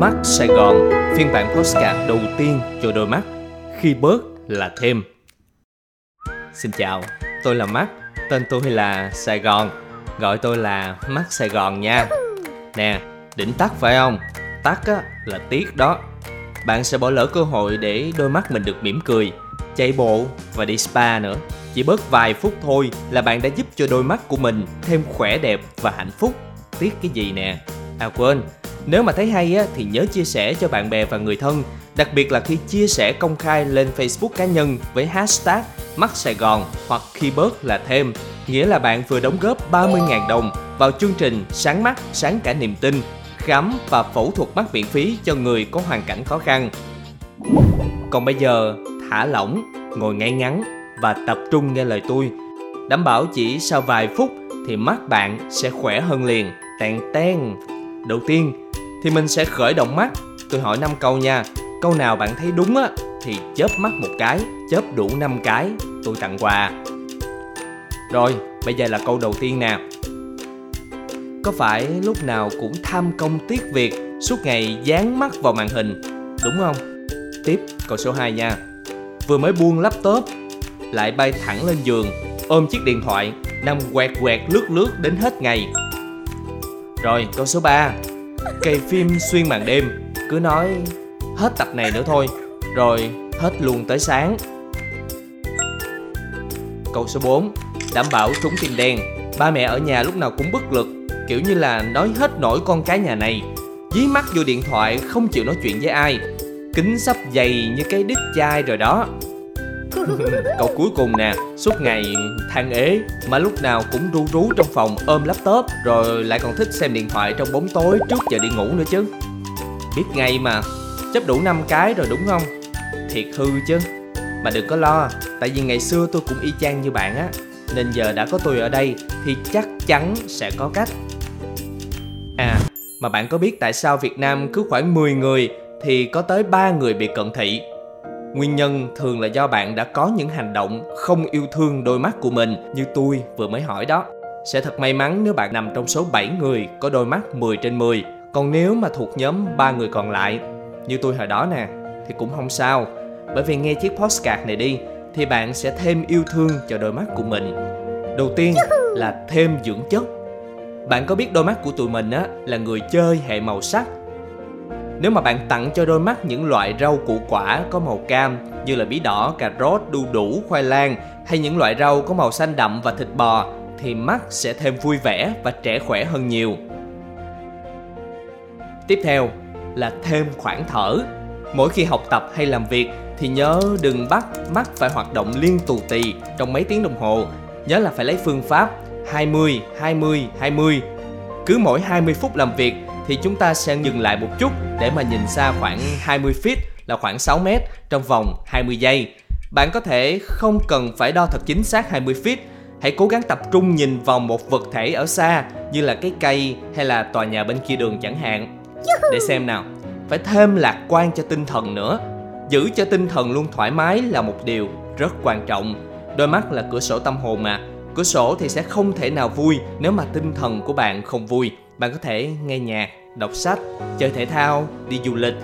Mắt Sài Gòn, phiên bản postcard đầu tiên cho đôi mắt, khi bớt là thêm. Xin chào, tôi là Mắt, tên tôi là Sài Gòn, gọi tôi là Mắt Sài Gòn nha. Nè, đỉnh tắt phải không? Tắt á, là tiếc đó. Bạn sẽ bỏ lỡ cơ hội để đôi mắt mình được mỉm cười, chạy bộ và đi spa nữa. Chỉ bớt vài phút thôi là bạn đã giúp cho đôi mắt của mình thêm khỏe đẹp và hạnh phúc. Tiếc cái gì nè? À quên, nếu mà thấy hay á, thì nhớ chia sẻ cho bạn bè và người thân, đặc biệt là khi chia sẻ công khai lên Facebook cá nhân với hashtag mắt Sài Gòn hoặc khi bớt là thêm, nghĩa là bạn vừa đóng góp 30.000 đồng vào chương trình Sáng mắt, sáng cả niềm tin, khám và phẫu thuật mắt miễn phí cho người có hoàn cảnh khó khăn. Còn bây giờ, thả lỏng, ngồi ngay ngắn và tập trung nghe lời tôi. Đảm bảo chỉ sau vài phút thì mắt bạn sẽ khỏe hơn liền. Tàn ten. Đầu tiên thì mình sẽ khởi động mắt. Tôi hỏi 5 câu nha. Câu nào bạn thấy đúng á thì chớp mắt một cái, chớp đủ 5 cái, tôi tặng quà. Rồi, bây giờ là câu đầu tiên nè. Có phải lúc nào cũng tham công tiếc việc, suốt ngày dán mắt vào màn hình, đúng không? Tiếp, câu số 2 nha. Vừa mới buông laptop, lại bay thẳng lên giường, ôm chiếc điện thoại, nằm quẹt quẹt lướt lướt đến hết ngày. Rồi, câu số 3. cây phim xuyên màn đêm, cứ nói hết tập này nữa thôi, rồi hết luôn tới sáng. Câu số 4. Đảm bảo trúng tim đen, ba mẹ ở nhà lúc nào cũng bất lực, kiểu như là nói hết nổi con cái nhà này, dí mắt vô điện thoại không chịu nói chuyện với ai, kính sắp dày như cái đít chai rồi đó. Câu cuối cùng nè, suốt ngày than ế mà lúc nào cũng ru rú trong phòng ôm laptop rồi lại còn thích xem điện thoại trong bóng tối trước giờ đi ngủ nữa chứ. Biết ngay mà, chấp đủ 5 cái rồi đúng không? Thiệt hư chứ. Mà đừng có lo, tại vì ngày xưa tôi cũng y chang như bạn á, nên giờ đã có tôi ở đây thì chắc chắn sẽ có cách. À, mà bạn có biết tại sao Việt Nam cứ khoảng 10 người thì có tới 3 người bị cận thị Nguyên nhân thường là do bạn đã có những hành động không yêu thương đôi mắt của mình như tôi vừa mới hỏi đó. Sẽ thật may mắn nếu bạn nằm trong số 7 người có đôi mắt 10 trên 10. Còn nếu mà thuộc nhóm 3 người còn lại, như tôi hồi đó nè, thì cũng không sao. Bởi vì nghe chiếc postcard này đi, thì bạn sẽ thêm yêu thương cho đôi mắt của mình. Đầu tiên là thêm dưỡng chất. Bạn có biết đôi mắt của tụi mình á là người chơi hệ màu sắc nếu mà bạn tặng cho đôi mắt những loại rau củ quả có màu cam như là bí đỏ, cà rốt, đu đủ, khoai lang hay những loại rau có màu xanh đậm và thịt bò thì mắt sẽ thêm vui vẻ và trẻ khỏe hơn nhiều. Tiếp theo là thêm khoảng thở. Mỗi khi học tập hay làm việc thì nhớ đừng bắt mắt phải hoạt động liên tù tì trong mấy tiếng đồng hồ. Nhớ là phải lấy phương pháp 20 20 20. Cứ mỗi 20 phút làm việc thì chúng ta sẽ dừng lại một chút để mà nhìn xa khoảng 20 feet là khoảng 6 mét trong vòng 20 giây. Bạn có thể không cần phải đo thật chính xác 20 feet, hãy cố gắng tập trung nhìn vào một vật thể ở xa như là cái cây hay là tòa nhà bên kia đường chẳng hạn. Để xem nào, phải thêm lạc quan cho tinh thần nữa. Giữ cho tinh thần luôn thoải mái là một điều rất quan trọng. Đôi mắt là cửa sổ tâm hồn mà. Cửa sổ thì sẽ không thể nào vui nếu mà tinh thần của bạn không vui bạn có thể nghe nhạc đọc sách chơi thể thao đi du lịch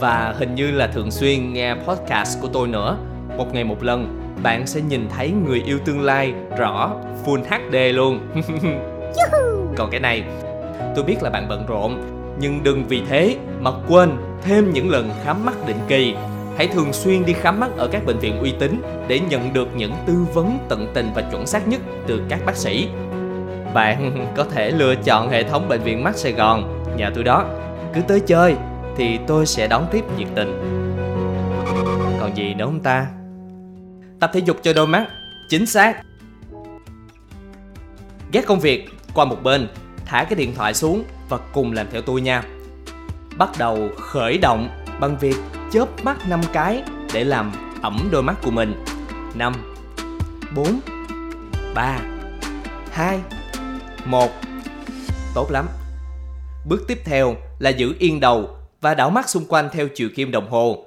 và hình như là thường xuyên nghe podcast của tôi nữa. Một ngày một lần bạn sẽ nhìn thấy người yêu tương lai rõ full HD luôn. Còn cái này tôi biết là bạn bận rộn nhưng đừng vì thế mà quên thêm những lần khám mắt định kỳ. Hãy thường xuyên đi khám mắt ở các bệnh viện uy tín để nhận được những tư vấn tận tình và chuẩn xác nhất từ các bác sĩ bạn có thể lựa chọn hệ thống bệnh viện mắt Sài Gòn, nhà tôi đó. Cứ tới chơi thì tôi sẽ đón tiếp nhiệt tình. Còn gì nữa không ta? Tập thể dục cho đôi mắt, chính xác. Ghét công việc, qua một bên, thả cái điện thoại xuống và cùng làm theo tôi nha. Bắt đầu khởi động bằng việc chớp mắt 5 cái để làm ẩm đôi mắt của mình. 5 4 3 2 1 Tốt lắm. Bước tiếp theo là giữ yên đầu và đảo mắt xung quanh theo chiều kim đồng hồ.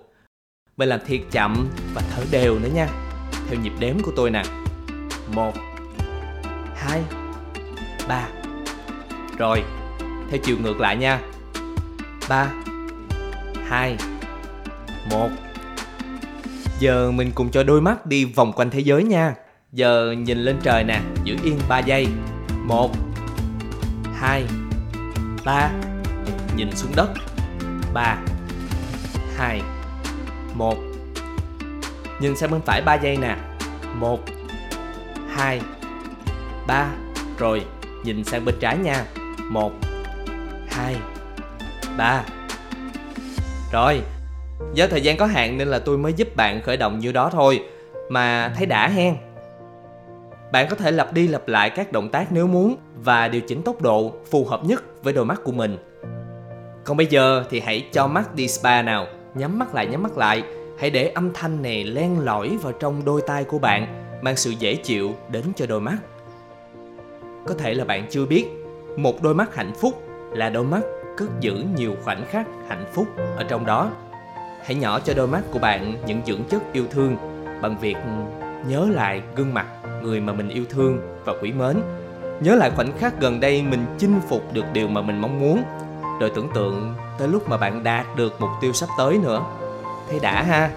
Mình làm thiệt chậm và thở đều nữa nha. Theo nhịp đếm của tôi nè. 1 2 3 Rồi, theo chiều ngược lại nha. 3 2 1 Giờ mình cùng cho đôi mắt đi vòng quanh thế giới nha. Giờ nhìn lên trời nè, giữ yên 3 giây. 1 2 3 Nhìn xuống đất. 3 2 1 Nhìn sang bên phải 3 giây nè. 1 2 3 Rồi, nhìn sang bên trái nha. 1 2 3 Rồi Do thời gian có hạn nên là tôi mới giúp bạn khởi động như đó thôi. Mà thấy đã hen. Bạn có thể lặp đi lặp lại các động tác nếu muốn Và điều chỉnh tốc độ phù hợp nhất với đôi mắt của mình. Còn bây giờ thì hãy cho mắt đi spa nào. Nhắm mắt lại, nhắm mắt lại. Hãy để âm thanh này len lỏi vào trong đôi tai của bạn, Mang sự dễ chịu đến cho đôi mắt. Có thể là bạn chưa biết, Một đôi mắt hạnh phúc là đôi mắt cất giữ nhiều khoảnh khắc hạnh phúc ở trong đó. Hãy nhỏ cho đôi mắt của bạn những dưỡng chất yêu thương bằng việc nhớ lại gương mặt người mà mình yêu thương và quý mến. Nhớ lại khoảnh khắc gần đây mình chinh phục được điều mà mình mong muốn. Rồi tưởng tượng tới lúc mà bạn đạt được mục tiêu sắp tới nữa. Thấy đã ha?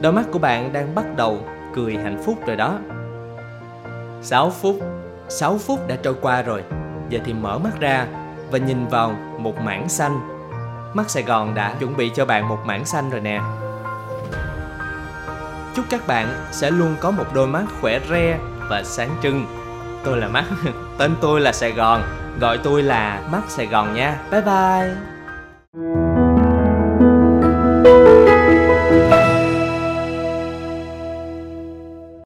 Đôi mắt của bạn đang bắt đầu cười hạnh phúc rồi đó. 6 phút 6 phút đã trôi qua rồi. Giờ thì mở mắt ra và nhìn vào một mảng xanh. Mắt Sài Gòn đã chuẩn bị cho bạn một mảng xanh rồi nè. Chúc các bạn sẽ luôn có một đôi mắt khỏe re và sáng trưng. Tôi là Mắt, tên tôi là Sài Gòn. Gọi tôi là Mắt Sài Gòn nha. Bye bye.